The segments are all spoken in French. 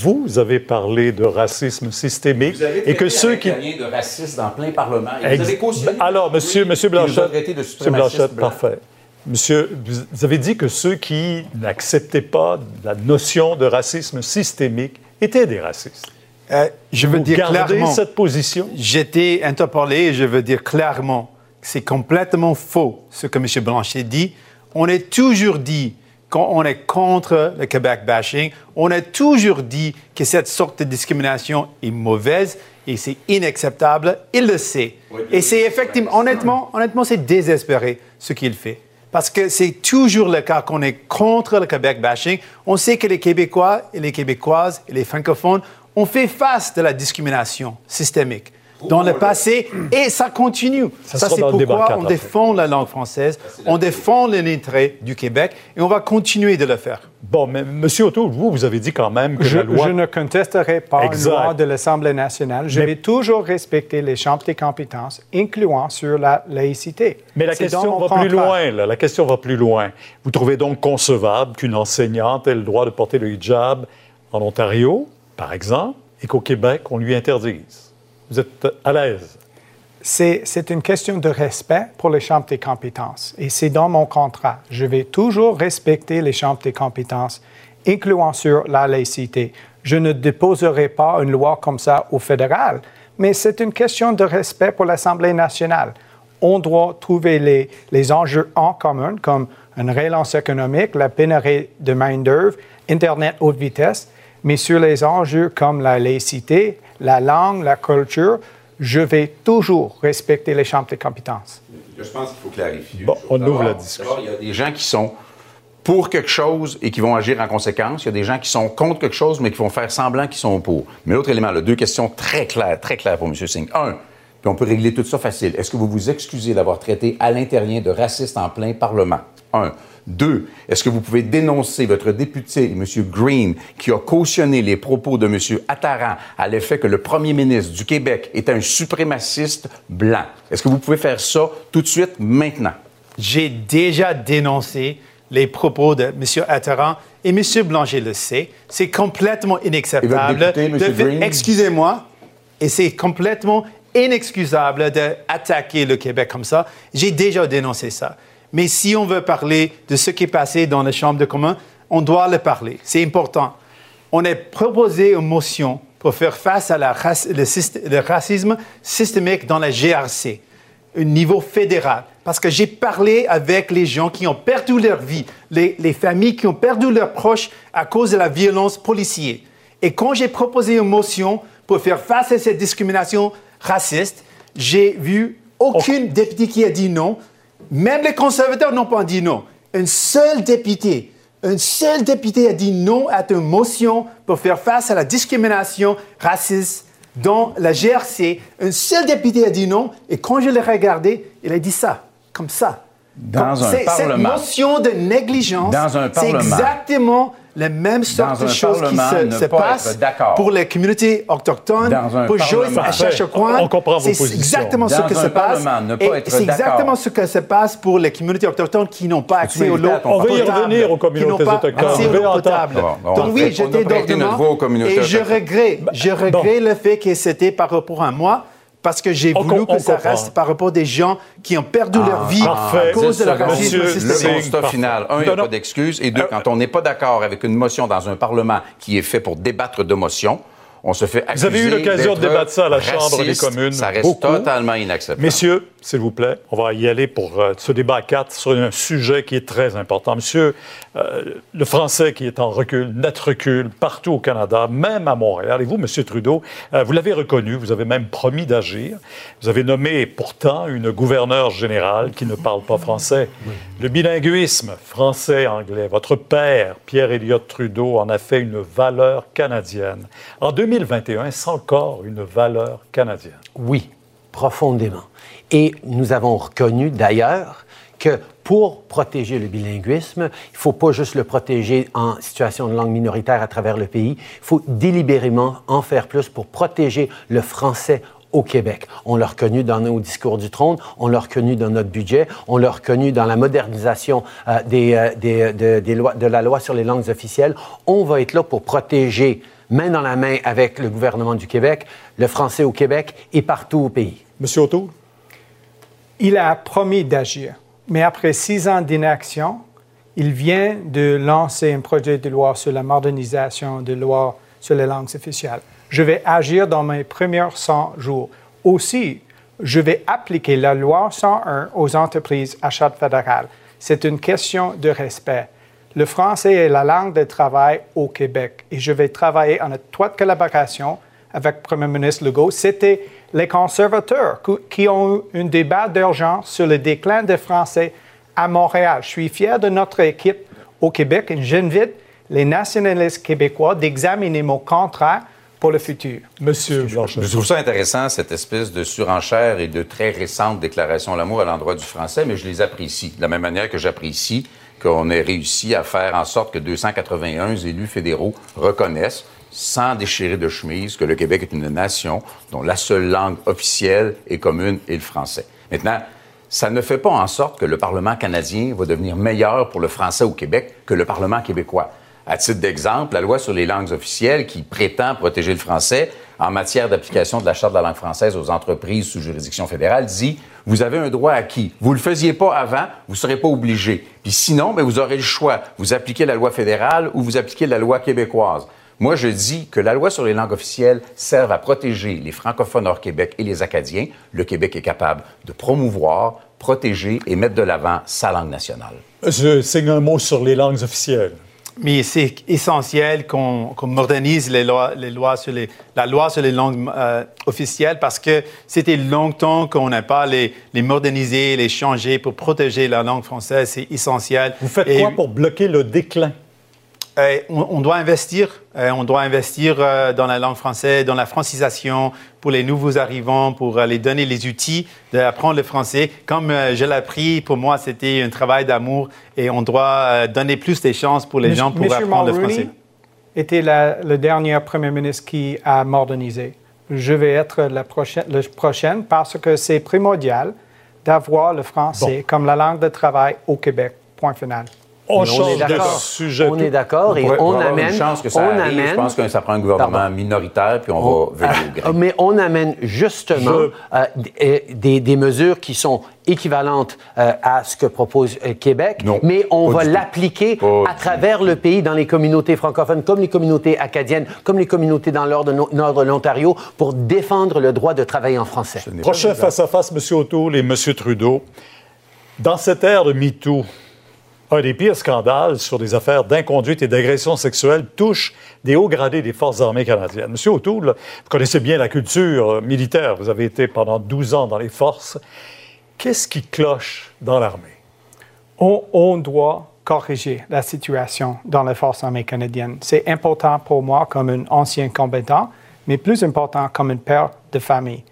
vous avez parlé de racisme systémique Vous avez et que ceux qui... de raciste dans plein Parlement. Et Ex- vous avez cautionné Alors, monsieur, monsieur Blanchette, monsieur Blanchette, parfait. Monsieur, vous- avez dit que ceux qui n'acceptaient pas la notion de racisme systémique étaient des racistes. Euh, je veux Vous dire gardez clairement, cette position? j'étais interpellé et je veux dire clairement que c'est complètement faux ce que M. Blanchet dit. On a toujours dit quand on est contre le Québec bashing, on a toujours dit que cette sorte de discrimination est mauvaise et c'est inacceptable. Il le sait. Oui, et c'est effectivement, honnêtement, honnêtement, c'est désespéré ce qu'il fait. Parce que c'est toujours le cas qu'on est contre le Québec bashing. On sait que les Québécois et les Québécoises et les francophones ont fait face de la discrimination systémique dans le passé et ça continue. Ça c'est pourquoi on après. défend la langue française, on défend les intérêts du Québec et on va continuer de le faire. Bon, mais Monsieur Otto, vous, vous avez dit quand même que Je, la loi... je ne contesterai pas Exact. loi de l'Assemblée nationale. Je Mais- vais toujours respecter les chambres des compétences, incluant sur la laïcité. Mais la question va plus loin. là. La question va plus loin. Vous trouvez donc concevable qu'une enseignante ait le droit de porter le hijab en Ontario, par exemple, et qu'au Québec, on lui interdise? Vous êtes à l'aise? C'est une question de respect pour les chambres des compétences. Et c'est dans mon contrat. Je vais toujours respecter les chambres des compétences, incluant sur la laïcité. Je ne déposerai pas une loi comme ça au fédéral, mais c'est une question de respect pour l'Assemblée nationale. On doit trouver les, les enjeux en commun, comme une relance économique, la pénurie de main-d'œuvre, Internet haute vitesse, mais sur les enjeux comme la laïcité, la langue, la culture, je vais toujours respecter les chambres des compétences. Je pense qu'il faut clarifier. Bon, on ouvre la discussion. Il y a des gens qui sont pour quelque chose et qui vont agir en conséquence. Il y a des gens qui sont contre quelque chose, mais qui vont faire semblant qu'ils sont pour. Mais l'autre élément, là, deux questions très claires, très claires pour M. Singh. Un, puis on peut régler tout ça facile. Est-ce que vous vous excusez d'avoir traité à l'intérieur de raciste en plein Parlement? Un. Deux, est-ce que vous pouvez dénoncer votre député, M. Green, qui a cautionné les propos de M. Attaran à l'effet que le premier ministre du Québec est un suprémaciste blanc? Est-ce que vous pouvez faire ça tout de suite, maintenant? J'ai déjà dénoncé les propos de M. Attaran et M. Blanchet le sait. C'est complètement inacceptable. Excusez-moi. Et c'est complètement inexcusable d'attaquer le Québec comme ça. J'ai déjà dénoncé ça. Mais si on veut parler de ce qui est passé dans les chambres de commun, on doit le parler. C'est important. On a proposé une motion pour faire face à la le, racisme systémique dans la GRC, au niveau fédéral. Parce que j'ai parlé avec les gens qui ont perdu leur vie, les, les familles qui ont perdu leurs proches à cause de la violence policière. Et quand j'ai proposé une motion pour faire face à cette discrimination raciste, j'ai vu aucune députée qui a dit non. Même les conservateurs n'ont pas dit non. Un seul député, a dit non à une motion pour faire face à la discrimination raciste dans la GRC. Un seul député a dit non. Et quand je l'ai regardé, il a dit ça, comme ça. Dans Comme- un c'est- parlement. Cette motion de négligence, Dans un c'est exactement la même sorte Dans de choses qui se, se pas passe pour les communautés autochtones, Dans un pour Joyce à Chachacoin. On comprend vos C'est exactement ce Dans que un se passe. parlement, ne pas Et être C'est exactement ce que se passe pour les communautés autochtones qui n'ont pas accès au l'eau On va y revenir aux communautés autochtones. accès On au potable. Bon, on Donc oui, j'étais va prêter notre voix aux communautés et je regrette, je regrette le fait que c'était par rapport à moi. Parce que j'ai voulu on que ça comprend. reste par rapport à des gens qui ont perdu leur vie parfait. à cause de la Dix racisme. Le constat final, un, il n'y a pas d'excuse. Et deux, quand on n'est pas d'accord avec une motion dans un Parlement qui est fait pour débattre de motions, on se fait accuser Vous avez eu l'occasion de débattre ça à la Chambre des communes, Ça reste beaucoup. totalement inacceptable. Messieurs, s'il vous plaît, on va y aller pour euh, ce débat à quatre sur un sujet qui est très important. Monsieur, euh, le français qui est en recul, net recul, partout au Canada, même à Montréal. Et vous, Monsieur Trudeau, euh, vous l'avez reconnu, vous avez même promis d'agir. Vous avez nommé pourtant une gouverneure générale qui ne parle pas français. Le bilinguisme français-anglais, votre père, Pierre Elliott Trudeau, en a fait une valeur canadienne. En 2021, c'est encore une valeur canadienne? Oui, profondément. Et nous avons reconnu d'ailleurs que pour protéger le bilinguisme, il ne faut pas juste le protéger en situation de langue minoritaire à travers le pays, il faut délibérément en faire plus pour protéger le français au Québec. On l'a reconnu dans nos discours du trône, on l'a reconnu dans notre budget, on l'a reconnu dans la modernisation euh, euh, des- de, de la loi sur les langues officielles. On va être là pour protéger main dans la main avec le gouvernement du Québec, le français au Québec et partout au pays. Monsieur Otto? Il a promis d'agir, mais après six ans d'inaction, il vient de lancer un projet de loi sur la modernisation de loi sur les langues officielles. Je vais agir dans mes premiers 100 jours. Aussi, je vais appliquer la loi 101 aux entreprises à charte fédérale. C'est une question de respect. Le français est la langue de travail au Québec et je vais travailler en étroite collaboration avec le Premier ministre Legault. C'était les conservateurs qui ont eu un débat d'urgence sur le déclin des Français à Montréal. Je suis fier de notre équipe au Québec et j'invite les nationalistes québécois d'examiner mon contrat pour le futur. Monsieur Je trouve ça intéressant, cette espèce de surenchère et de très récente déclaration l'amour à l'endroit du français, mais je les apprécie. De la même manière que j'apprécie qu'on ait réussi à faire en sorte que 281 élus fédéraux reconnaissent sans déchirer de chemise, que le Québec est une nation dont la seule langue officielle et commune est le français. Maintenant, ça ne fait pas en sorte que le Parlement canadien va devenir meilleur pour le français au Québec que le Parlement québécois. À titre d'exemple, la loi sur les langues officielles qui prétend protéger le français en matière d'application de la Charte de la langue française aux entreprises sous juridiction fédérale dit vous avez un droit acquis. Vous ne le faisiez pas avant, vous ne serez pas obligé. Puis sinon, ben, vous aurez le choix. Vous appliquez la loi fédérale ou vous appliquez la loi québécoise. Moi, je dis que la loi sur les langues officielles serve à protéger les francophones hors Québec et les Acadiens. Le Québec est capable de promouvoir, protéger et mettre de l'avant sa langue nationale. Je signe un mot sur les langues officielles. Mais c'est essentiel qu'on modernise les lois, les lois sur les, la loi sur les langues euh, officielles parce que c'était longtemps qu'on n'a pas les, les moderniser, les changer pour protéger la langue française. C'est essentiel. Vous faites quoi pour bloquer le déclin? Euh, on, doit investir, euh, on doit investir euh, dans la langue française, dans la francisation pour les nouveaux arrivants, pour les donner les outils d'apprendre le français. Comme je l'ai appris, pour moi, c'était un travail d'amour et on doit donner plus de chances pour les gens pour apprendre le français. était le dernier premier ministre qui a modernisé. Je vais être la prochaine, le prochaine parce que c'est primordial d'avoir le français comme la langue de travail au Québec. Point final. On, change de sujet. On est d'accord et on amène. Une chance que ça on amène, je pense que ça prend un gouvernement minoritaire, puis on, va venir au gré. Mais on amène justement euh, des, des, mesures qui sont équivalentes euh, à ce que propose euh, Québec, non, mais on va l'appliquer à travers le pays, dans les communautés francophones, comme les communautés acadiennes, comme les communautés dans le nord de l'Ontario, pour défendre le droit de travailler en français. Prochain face-à-face, M. O'Toole et M. Trudeau. Dans cette ère de MeToo, un des pires scandales sur des affaires d'inconduite et d'agression sexuelle touche des hauts gradés des Forces armées canadiennes. Monsieur O'Toole, vous connaissez bien la culture militaire. Vous avez été pendant 12 ans dans les forces. Qu'est-ce qui cloche dans l'armée? On, doit corriger la situation dans les Forces armées canadiennes. C'est important pour moi comme un ancien combattant, mais plus important comme un père de famille.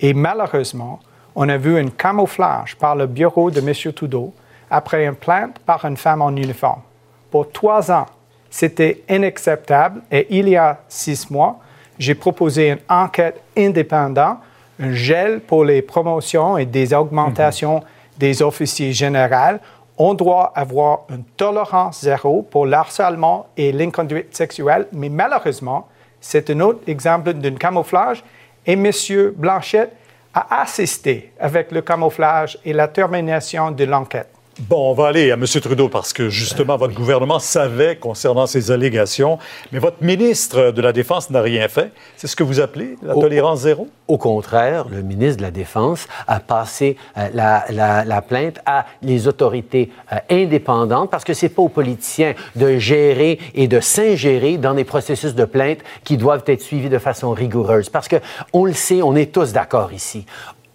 Et malheureusement, on a vu un camouflage par le bureau de M. Trudeau après une plainte par une femme en uniforme. Pour trois ans, c'était inacceptable et il y a six mois, j'ai proposé une enquête indépendante, un gel pour les promotions et des augmentations mhm. des officiers généraux. On doit avoir une tolérance zéro pour l'harcèlement et l'inconduite sexuelle, mais malheureusement, c'est un autre exemple d'un camouflage et M. Blanchette a assisté avec le camouflage et la termination de l'enquête. Bon, on va aller à M. Trudeau parce que justement, votre gouvernement savait concernant ces allégations, mais votre ministre de la Défense n'a rien fait. C'est ce que vous appelez la tolérance zéro? Au contraire, le ministre de la Défense a passé euh, la, plainte à les autorités euh, indépendantes parce que c'est pas aux politiciens de gérer et de s'ingérer dans des processus de plainte qui doivent être suivis de façon rigoureuse. Parce que on le sait, on est tous d'accord ici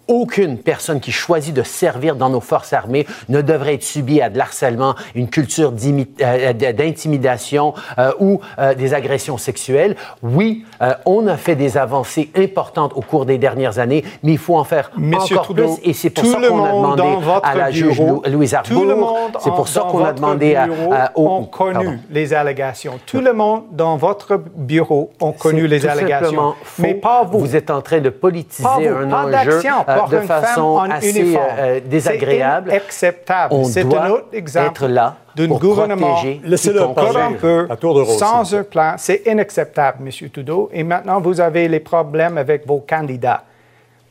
aucune personne qui choisit de servir dans nos forces armées ne devrait être subie à de l'harcèlement, une culture euh, d'intimidation euh, ou euh, des agressions sexuelles. Oui, on a fait des avancées importantes au cours des dernières années, mais il faut en faire encore plus. Et c'est pour ça qu'on a demandé à la juge Louise Arbour. C'est pour ça qu'on a demandé à, ont connu les allégations. Tout le monde dans votre bureau ont connu les allégations, mais pas vous. Vous êtes en train de politiser un enjeu euh, de une femme façon en assez uniforme. euh, désagréable. C'est inacceptable. On C'est un doit autre exemple être là d'un pour gouvernement protéger Laissez-le corrompu, À tour de rôle, sans un plan. C'est inacceptable, M. Trudeau. Et maintenant, vous avez les problèmes avec vos candidats.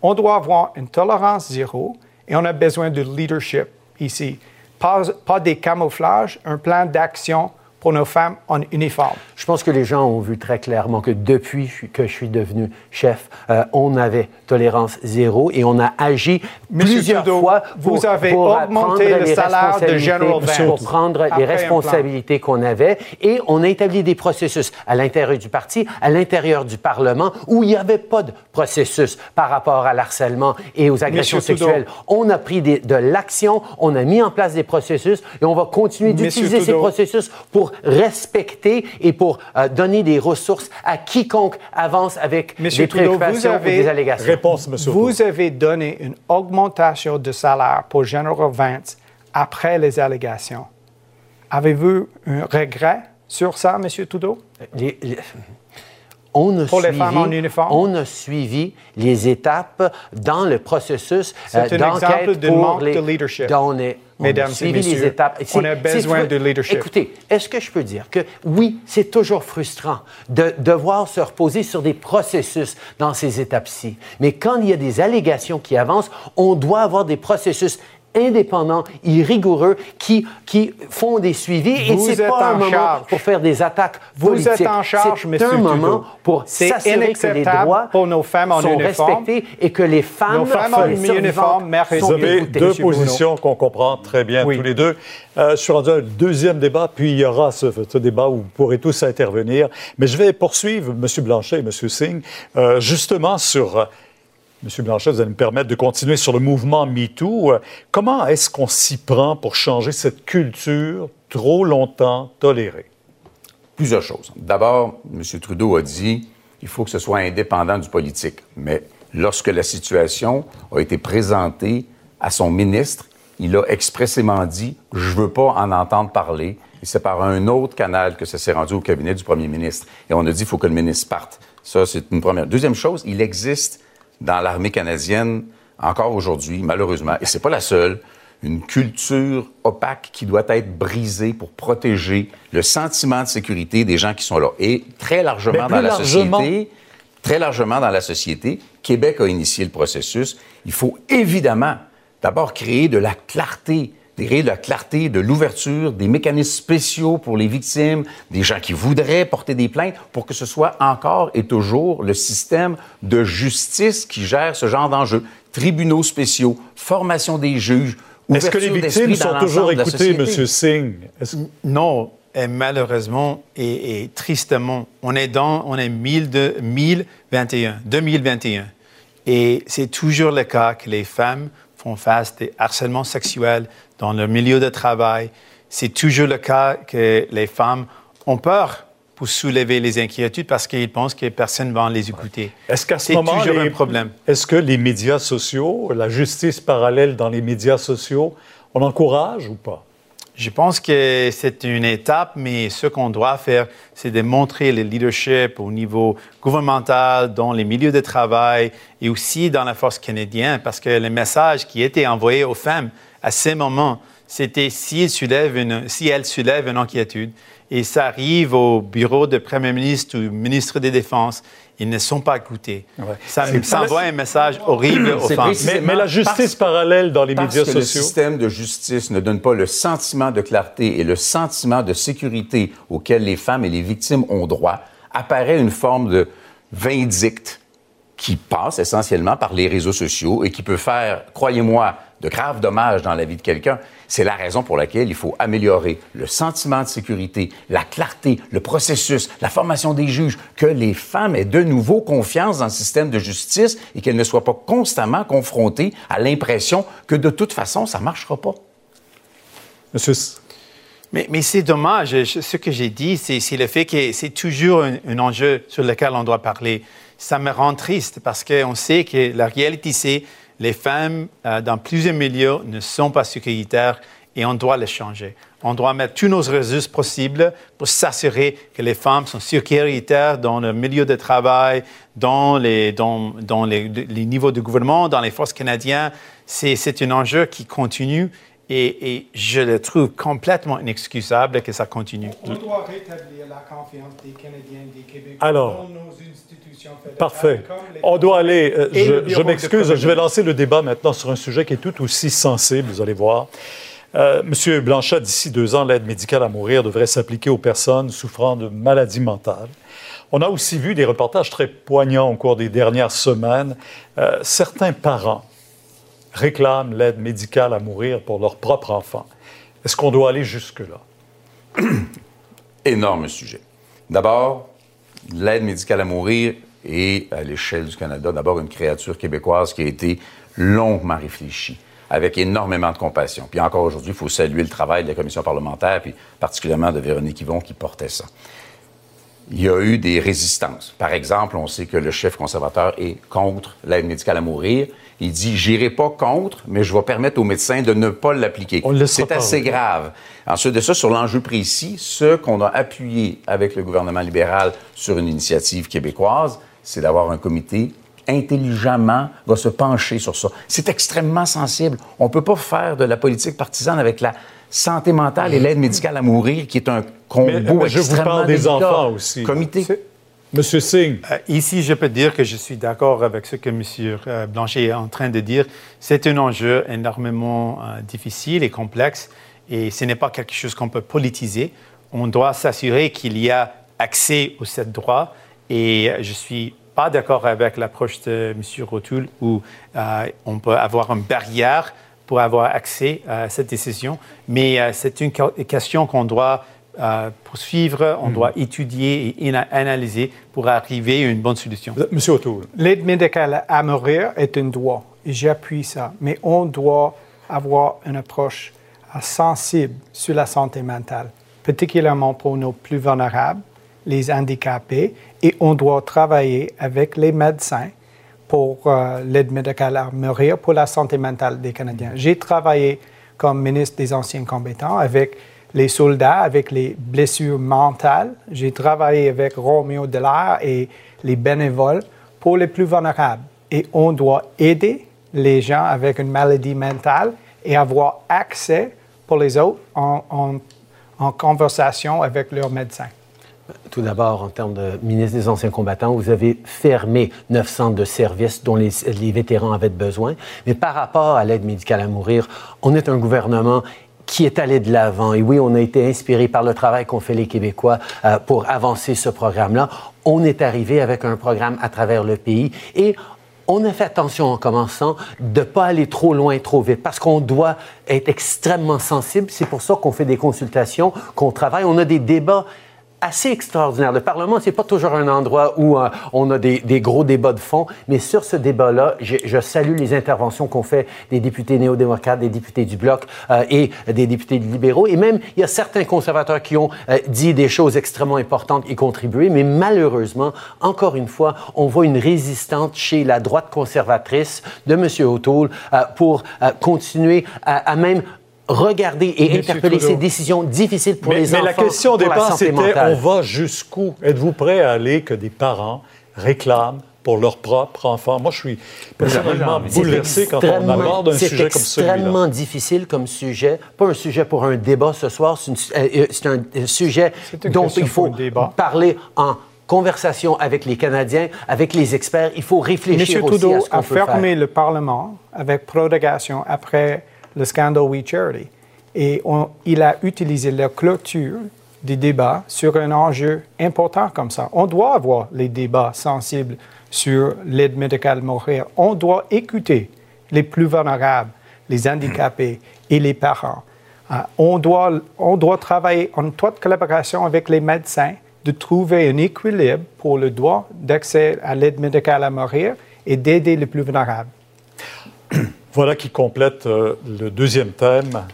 On doit avoir une tolérance zéro et on a besoin de leadership ici. Pas, pas des camouflages, un plan d'action pour nos femmes en uniforme. Je pense que les gens ont vu très clairement que depuis que je suis devenu chef, euh, on avait tolérance zéro et on a agi Monsieur plusieurs Trudeau, fois vous pour, avez pour augmenté le les salaire de General Vance pour prendre les responsabilités qu'on avait et on a établi des processus à l'intérieur du parti, à l'intérieur du Parlement où il n'y avait pas de processus par rapport à l'harcèlement et aux agressions Monsieur Trudeau. sexuelles. On a pris des- de l'action, on a mis en place des processus et on va continuer d'utiliser ces processus pour respecter et pour euh, donner des ressources à quiconque avance avec Monsieur des Trudeau, vous ou des allégations. Réponse, M. Vous avez donné une augmentation de salaire pour General Vance après les allégations. Avez-vous un regret sur ça, M. Trudeau? Les- les- on a Pour les suivi, femmes en uniforme? On a suivi les étapes dans le processus euh, d'enquête pour manque les- de leadership. on est- on a et suivi les étapes. on a besoin de leadership. Écoutez, est-ce que je peux dire que oui, c'est toujours frustrant de devoir se reposer sur des processus dans ces étapes-ci. Mais quand il y a des allégations qui avancent, on doit avoir des processus indépendants et rigoureux qui, qui font des suivis et c'est êtes pas un en moment charge. pour faire des attaques Vous politiques. êtes en charge, C'est un moment Trudeau. pour s'assurer que les droits pour nos femmes en sont uniforme. respectés et que les femmes, Nos femmes en uniforme méritent sont Vous avez écoutées. deux Monsieur positions qu'on comprend très bien Oui. tous les deux. Euh, je suis rendu à un deuxième débat, puis il y aura ce, ce débat où vous pourrez tous intervenir. Mais je vais poursuivre, M. Blanchet et M. Singh, euh, justement sur... euh, M. Blanchet, vous allez me permettre de continuer sur le mouvement MeToo. Euh, Comment est-ce qu'on s'y prend pour changer cette culture trop longtemps tolérée? Plusieurs choses. D'abord, M. Trudeau a dit il faut que ce soit indépendant du politique. Mais lorsque la situation a été présentée à son ministre, il a expressément dit je veux pas en entendre parler. Et c'est par un autre canal que ça s'est rendu au cabinet du premier ministre. Et on a dit il faut que le ministre parte. Ça, c'est une première. Deuxième chose, il existe dans l'armée canadienne encore aujourd'hui, malheureusement, et c'est pas la seule, une culture opaque qui doit être brisée pour protéger le sentiment de sécurité des gens qui sont là. Et très largement dans la largement- société, très largement dans la société, Québec a initié le processus. Il faut évidemment d'abord créer de la clarté, de la clarté, de l'ouverture, des mécanismes spéciaux pour les victimes, des gens qui voudraient porter des plaintes, pour que ce soit encore et toujours le système de justice qui gère ce genre d'enjeux. Tribunaux spéciaux, formation des juges, Est-ce que les victimes sont toujours écoutées. M. Singh? Est-ce- Non, et malheureusement et, et tristement, on est dans on est 1000 de- 1021, 2021. Et c'est toujours le cas que les femmes font face des harcèlements sexuels dans leur milieu de travail. C'est toujours le cas que les femmes ont peur pour soulever les inquiétudes parce qu'ils pensent que personne ne va les écouter. Est-ce qu'à ce moment, toujours les- un problème. Est-ce que les médias sociaux, la justice parallèle dans les médias sociaux, on encourage ou pas? Je pense que c'est une étape, mais ce qu'on doit faire, c'est de montrer le leadership au niveau gouvernemental, dans les milieux de travail et aussi dans la force canadienne, parce que le message qui était envoyé aux femmes à ce moment, c'était si si elles soulèvent une inquiétude et ça arrive au bureau de Premier ministre ou ministre des Défenses, ils ne sont pas écoutés. Ouais. Ça, envoie un message horrible aux femmes. Mais, mais la justice parce- parallèle dans les Parce médias que le sociaux. système de justice ne donne pas le sentiment de clarté et le sentiment de sécurité auquel les femmes et les victimes ont droit, apparaît une forme de vindicte qui passe essentiellement par les réseaux sociaux et qui peut faire, croyez-moi, de graves dommages dans la vie de quelqu'un. C'est la raison pour laquelle il faut améliorer le sentiment de sécurité, la clarté, le processus, la formation des juges, que les femmes aient de nouveau confiance dans le système de justice et qu'elles ne soient pas constamment confrontées à l'impression que de toute façon, ça ne marchera pas. Monsieur Mais, mais c'est dommage. Je- Ce que j'ai dit, c'est c'est le fait que c'est toujours un, un enjeu sur lequel on doit parler. Ça me rend triste parce qu'on sait que la réalité, c'est les femmes euh, dans plusieurs milieux ne sont pas sécuritaires et on doit le changer. On doit mettre tous nos ressources possibles pour s'assurer que les femmes sont sécuritaires dans le milieu de travail, les, dans les, les niveaux de gouvernement, dans les forces canadiennes. C'est un enjeu qui continue et, je le trouve complètement inexcusable que ça continue. On doit rétablir la confiance des Canadiens, des Québécois Alors, dans nos institutions fédérales. Parfait. On doit aller. Euh, je, je m'excuse, je vais lancer le débat maintenant sur un sujet qui est tout aussi sensible, vous allez voir. Euh, Monsieur Blanchet, d'ici deux ans, l'aide médicale à mourir devrait s'appliquer aux personnes souffrant de maladies mentales. On a aussi vu des reportages très poignants au cours des dernières semaines. Euh, certains parents réclament l'aide médicale à mourir pour leur propre enfant. Est-ce qu'on doit aller jusque-là? Énorme sujet. D'abord, l'aide médicale à mourir est, à l'échelle du Canada, d'abord une créature québécoise qui a été longuement réfléchie avec énormément de compassion. Puis encore aujourd'hui, il faut saluer le travail de la commission parlementaire, puis particulièrement de Véronique Yvon qui portait ça. Il y a eu des résistances. Par exemple, on sait que le chef conservateur est contre l'aide médicale à mourir. Il dit J'irai pas contre, mais je vais permettre aux médecins de ne pas l'appliquer. C'est assez grave. Ensuite de ça, sur l'enjeu précis, ce qu'on a appuyé avec le gouvernement libéral sur une initiative québécoise, c'est d'avoir un comité intelligemment va se pencher sur ça. C'est extrêmement sensible. On ne peut pas faire de la politique partisane avec la santé mentale et l'aide médicale à mourir, qui est un combo mais, je vous parle des enfants aussi. Comité. Monsieur Singh. Euh, ici, je peux dire que je suis d'accord avec ce que M. Euh, Blanchet est en train de dire. C'est un enjeu énormément euh, difficile et complexe et ce n'est pas quelque chose qu'on peut politiser. On doit s'assurer qu'il y a accès aux sept droits et je suis pas d'accord avec l'approche de M. Rotul où on peut avoir une barrière pour avoir accès à cette décision, mais c'est une question qu'on doit euh, poursuivre, on hmm. doit étudier et analyser pour arriver à une bonne solution. Monsieur O'Toole. L'aide médicale à mourir est un droit, et j'appuie ça, mais on doit avoir une approche sensible sur la santé mentale, particulièrement pour nos plus vulnérables, les handicapés et on doit travailler avec les médecins pour euh, l'aide médicale à mourir pour la santé mentale des Canadiens. J'ai travaillé comme ministre des Anciens Combattants avec les soldats, avec les blessures mentales. J'ai travaillé avec Roméo Delaire et les bénévoles pour les plus vulnérables. Et on doit aider les gens avec une maladie mentale et avoir accès pour les autres en, conversation avec leurs médecins. Tout d'abord, en termes de ministre des Anciens combattants, vous avez fermé neuf centres de services dont les, vétérans avaient besoin. Mais par rapport à l'aide médicale à mourir, on est un gouvernement qui est allé de l'avant. Et oui, on a été inspiré par le travail qu'ont fait les Québécois euh, pour avancer ce programme-là. On est arrivé avec un programme à travers le pays et on a fait attention en commençant de ne pas aller trop loin, trop vite, parce qu'on doit être extrêmement sensible. C'est pour ça qu'on fait des consultations, qu'on travaille. On a des débats assez extraordinaire. Le Parlement, c'est pas toujours un endroit où euh, on a des, gros débats de fond, mais sur ce débat-là, je, salue les interventions qu'ont fait des députés néo-démocrates, des députés du Bloc euh, et des députés libéraux. Et même, il y a certains conservateurs qui ont euh, dit des choses extrêmement importantes et contribué, mais malheureusement, encore une fois, on voit une résistance chez la droite conservatrice de M. O'Toole pour continuer à même regarder et interpeller ces décisions difficiles pour les enfants. Mais la question des parents, c'était on va jusqu'où? Êtes-vous prêt à aller que des parents réclament pour leur propre enfant. Moi, je suis personnellement bouleversé quand on aborde un sujet comme celui-là. C'est extrêmement difficile comme sujet. Pas un sujet pour un débat ce soir, c'est euh, euh, un sujet dont il faut parler en conversation avec les Canadiens, avec les experts. Il faut réfléchir M. aussi Trudeau à ce qu'on a fermé le Parlement avec prorogation après le scandale We Charity. Et il a utilisé la clôture des débats sur un enjeu important comme ça. On doit avoir les débats sensibles sur l'aide médicale mourir. On doit écouter les plus vulnérables, les handicapés et les parents. Euh, on, doit, on doit travailler en toute collaboration avec les médecins de trouver un équilibre pour le droit d'accès à l'aide médicale à mourir et d'aider les plus vulnérables. Voilà qui complète euh, le deuxième thème.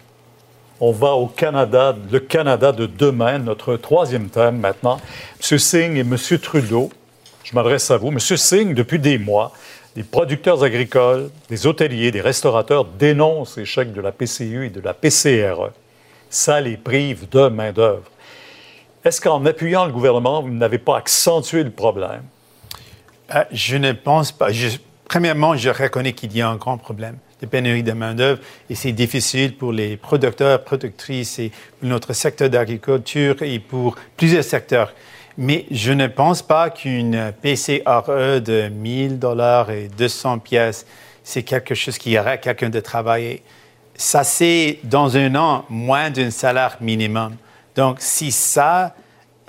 On va au Canada, le Canada de demain, notre troisième thème maintenant. M. Singh et M. Trudeau, je m'adresse à vous. M. Singh, depuis des mois, des producteurs agricoles, des hôteliers, des restaurateurs dénoncent l'échec de la PCU et de la PCRE. ça les prive de main-d'œuvre. Est-ce qu'en appuyant le gouvernement, vous n'avez pas accentué le problème? Euh, je ne pense pas. premièrement, je reconnais qu'il y a un grand problème de pénurie de main-d'œuvre et c'est difficile pour les producteurs, productrices et notre secteur d'agriculture et pour plusieurs secteurs. Mais je ne pense pas qu'une PCRE de 1000 dollars et 200 pièces, c'est quelque chose qui arrête quelqu'un de travailler. Ça, c'est dans un an moins d'un salaire minimum. Donc, si ça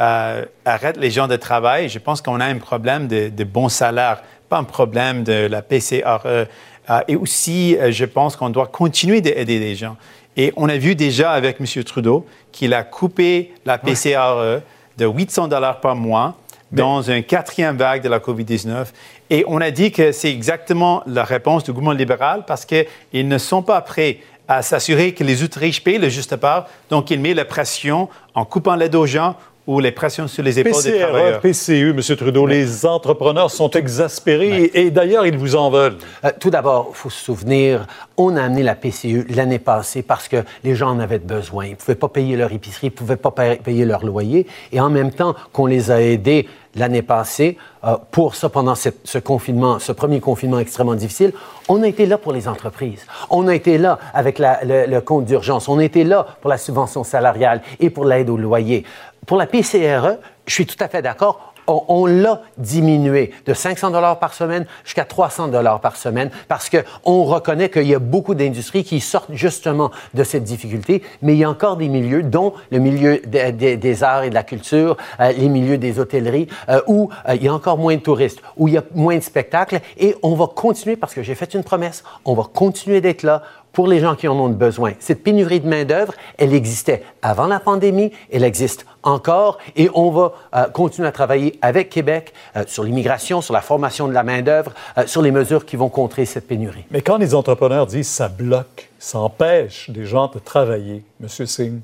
euh, arrête les gens de travailler, je pense qu'on a un problème de, de bon salaire, pas un problème de la PCRE. Euh, et aussi, euh, je pense qu'on doit continuer d'aider les gens. Et on a vu déjà avec M. Trudeau qu'il a coupé la PCRE de 800 dollars par mois dans une quatrième vague de la COVID-19. Et on a dit que c'est exactement la réponse du gouvernement libéral parce qu'ils ne sont pas prêts à s'assurer que les riches payent le juste part. Donc, il met la pression en coupant l'aide aux gens ou les pressions sur les épaules des travailleurs. PCU, M. Trudeau, les entrepreneurs sont exaspérés et, d'ailleurs, ils vous en veulent. Euh, tout d'abord, il faut se souvenir, on a amené la PCU l'année passée parce que les gens en avaient besoin. Ils ne pouvaient pas payer leur épicerie, ils ne pouvaient pas payer leur loyer. Et en même temps qu'on les a aidés l'année passée euh, pour ça pendant ce confinement, ce premier confinement extrêmement difficile. On a été là pour les entreprises. On a été là avec le, compte d'urgence. On a été là pour la subvention salariale et pour l'aide au loyer. Pour la PCRE, je suis tout à fait d'accord. On, l'a diminué de 500 dollars par semaine jusqu'à 300 dollars par semaine parce qu'on reconnaît qu'il y a beaucoup d'industries qui sortent justement de cette difficulté, mais il y a encore des milieux, dont le milieu des arts et de la culture, euh, les milieux des hôtelleries, euh, où euh, il y a encore moins de touristes, où il y a moins de spectacles, et on va continuer, parce que j'ai fait une promesse, on va continuer d'être là pour les gens qui en ont besoin. Cette pénurie de main-d'œuvre, elle existait avant la pandémie, elle existe encore et on va euh, continuer à travailler avec Québec euh, sur l'immigration, sur la formation de la main-d'œuvre, euh, sur les mesures qui vont contrer cette pénurie. Mais quand les entrepreneurs disent ça bloque, ça empêche des gens de travailler, M. Singh.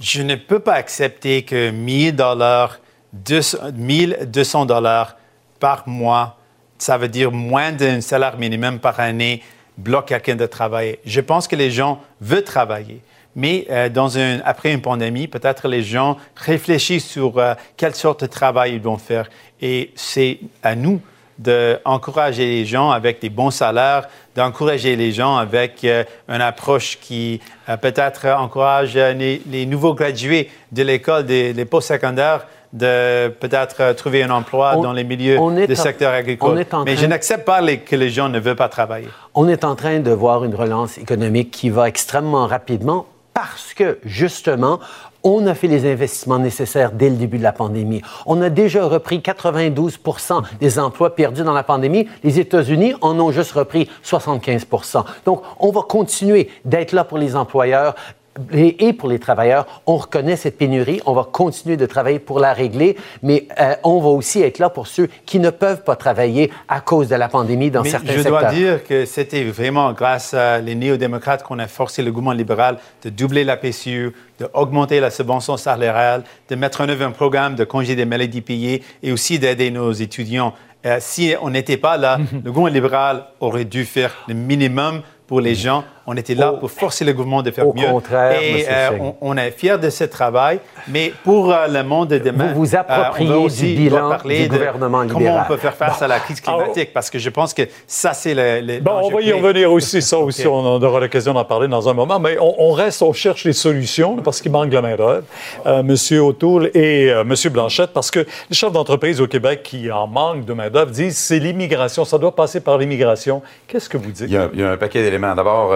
Je ne peux pas accepter que 1000 dollars, 1200 dollars par mois, ça veut dire moins d'un salaire minimum par année, bloque quelqu'un de travailler. Je pense que les gens veulent travailler. Mais euh, dans un, après une pandémie, peut-être les gens réfléchissent sur euh, quelle sorte de travail ils vont faire. Et c'est à nous d'encourager les gens avec des bons salaires, d'encourager les gens avec euh, une approche qui peut-être encourage les, les, nouveaux gradués de l'école, des, des postsecondaires, de peut-être trouver un emploi dans les milieux du secteur agricole. Mais je n'accepte pas que les gens ne veulent pas travailler. On est en train de voir une relance économique qui va extrêmement rapidement parce que, justement, on a fait les investissements nécessaires dès le début de la pandémie. On a déjà repris 92 des emplois perdus dans la pandémie. Les États-Unis en ont juste repris 75% Donc, on va continuer d'être là pour les employeurs, et, pour les travailleurs, on reconnaît cette pénurie, on va continuer de travailler pour la régler, mais euh, on va aussi être là pour ceux qui ne peuvent pas travailler à cause de la pandémie dans certains je secteurs. Je dois dire que c'était vraiment grâce à les néo-démocrates qu'on a forcé le gouvernement libéral de doubler la PCU, d'augmenter la subvention salariale, de mettre en œuvre un programme de congé des maladies payées et aussi d'aider nos étudiants. Euh, si on n'était pas là, le gouvernement libéral aurait dû faire le minimum pour les gens. On était là pour forcer le gouvernement de faire au mieux. Contraire, et euh, on, est fiers de ce travail. Mais pour euh, le monde de demain, vous vous appropriez euh, aussi, du bilan parler du gouvernement de Comment on peut faire face à la crise climatique Parce que je pense que ça, c'est le, Bon, on va y revenir aussi. Ça aussi, on aura l'occasion d'en parler dans un moment. Mais on, reste, on cherche les solutions parce qu'il manque de la main d'œuvre. Monsieur O'Toole et Monsieur Blanchette, parce que les chefs d'entreprise au Québec qui en manquent de main d'œuvre disent c'est l'immigration, ça doit passer par l'immigration. Qu'est-ce que vous dites? Il y a, il y a un paquet d'éléments. D'abord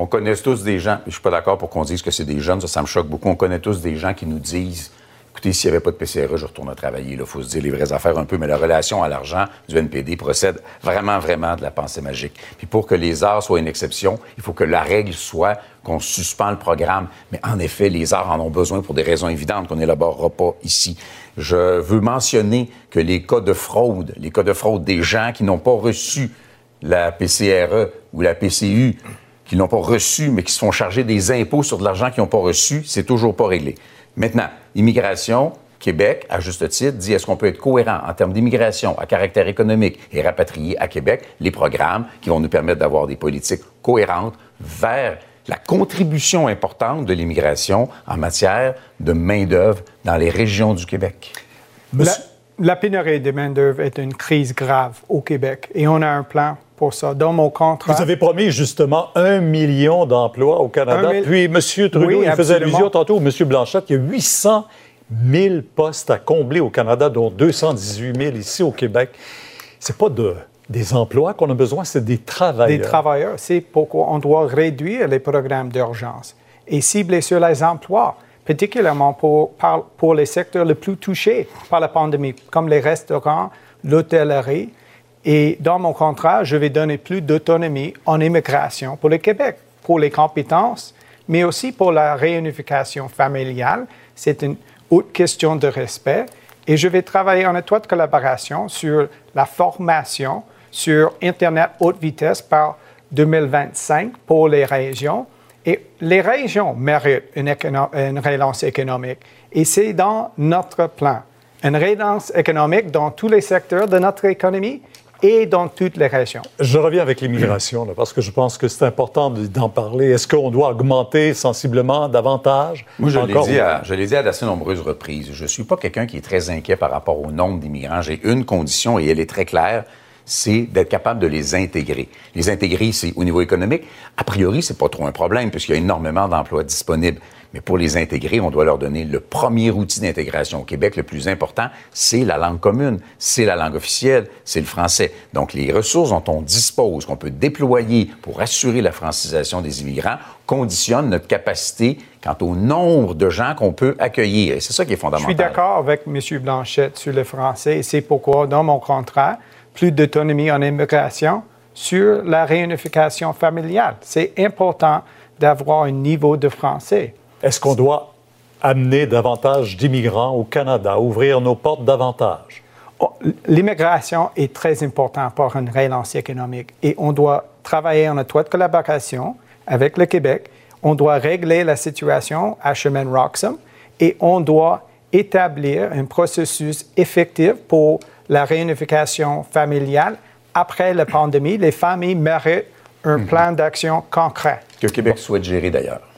on connaît tous des gens, je suis pas d'accord pour qu'on dise que c'est des jeunes, ça, ça me choque beaucoup. On connaît tous des gens qui nous disent Écoutez, s'il n'y avait pas de PCRE, je retourne à travailler. Il faut se dire les vraies affaires un peu, mais la relation à l'argent du NPD procède vraiment, vraiment de la pensée magique. Puis pour que les arts soient une exception, il faut que la règle soit qu'on suspend le programme. Mais en effet, les arts en ont besoin pour des raisons évidentes qu'on n'élaborera pas ici. Je veux mentionner que les cas de fraude, les cas de fraude des gens qui n'ont pas reçu la PCRE ou la PCU, qui n'ont pas reçu, mais qui se font charger des impôts sur de l'argent qu'ils n'ont pas reçu, c'est toujours pas réglé. Maintenant, immigration, Québec, à juste titre, dit est-ce qu'on peut être cohérent en termes d'immigration à caractère économique et rapatrier à Québec les programmes qui vont nous permettre d'avoir des politiques cohérentes vers la contribution importante de l'immigration en matière de main-d'œuvre dans les régions du Québec? La, la pénurie de main-d'œuvre est une crise grave au Québec et on a un plan pour ça. Dans mon contrat. Vous avez promis justement un million d'emplois au Canada. Mille- Puis M. Trudeau, Oui, il faisait allusion tantôt, M. Blanchette, il y a 800 000 postes à combler au Canada, dont 218 000 ici au Québec. C'est pas de, des emplois qu'on a besoin, c'est des travailleurs. des travailleurs. C'est pourquoi on doit réduire les programmes d'urgence et cibler sur les emplois, particulièrement pour, par- pour les secteurs les plus touchés par la pandémie, comme les restaurants, l'hôtellerie. Et dans mon contrat, je vais donner plus d'autonomie en immigration pour le Québec, pour les compétences, mais aussi pour la réunification familiale. C'est une haute question de respect. Et je vais travailler en étroite collaboration sur la formation sur Internet haute vitesse par 2025 pour les régions. Et les régions méritent une, une relance économique. Et c'est dans notre plan. Une relance économique dans tous les secteurs de notre économie et dans toutes les régions. Je reviens avec l'immigration, là, parce que je pense que c'est important de- d'en parler. Est-ce qu'on doit augmenter sensiblement davantage? Moi, je l'ai dit, à- je l'ai dit à d'assez nombreuses reprises. Je ne suis pas quelqu'un qui est très inquiet par rapport au nombre d'immigrants. J'ai une condition et elle est très claire, c'est d'être capable de les intégrer. Les intégrer, c'est au niveau économique. A priori, c'est pas trop un problème puisqu'il y a énormément d'emplois disponibles. Mais pour les intégrer, on doit leur donner le premier outil d'intégration au Québec, le plus important, c'est la langue commune, c'est la langue officielle, c'est le français. Donc, les ressources dont on dispose, qu'on peut déployer pour assurer la francisation des immigrants, conditionnent notre capacité quant au nombre de gens qu'on peut accueillir. Et c'est ça qui est Je fondamental. suis d'accord avec M. Blanchette sur le français et c'est pourquoi, dans mon contrat, plus d'autonomie en immigration sur la réunification familiale. C'est important d'avoir un niveau de français. Est-ce qu'on doit amener davantage d'immigrants au Canada, ouvrir nos portes davantage? Oh, L'immigration est très importante pour une relance économique et on doit travailler en étroite collaboration avec le Québec. On doit régler la situation à chemin Roxham et on doit établir un processus effectif pour la réunification familiale après la pandémie. Les familles méritent un plan d'action concret. Que le Québec souhaite gérer d'ailleurs.